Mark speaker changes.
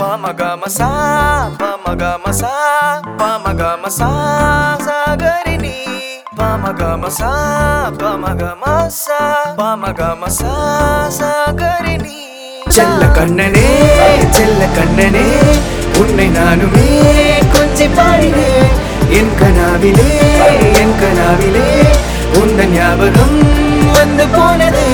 Speaker 1: பமகமசா பமகமசா பமகமசா சாகரினி பமகமசா பமகமசா பமகமசா சாகரினி செல்ல கண்ணனே செல்ல கண்ணனே உன்னை நானுமே கொஞ்சி பாடினேன் என் கனாவிலே என் கனாவிலே உந்த ஞாபகம் வந்து போனதே.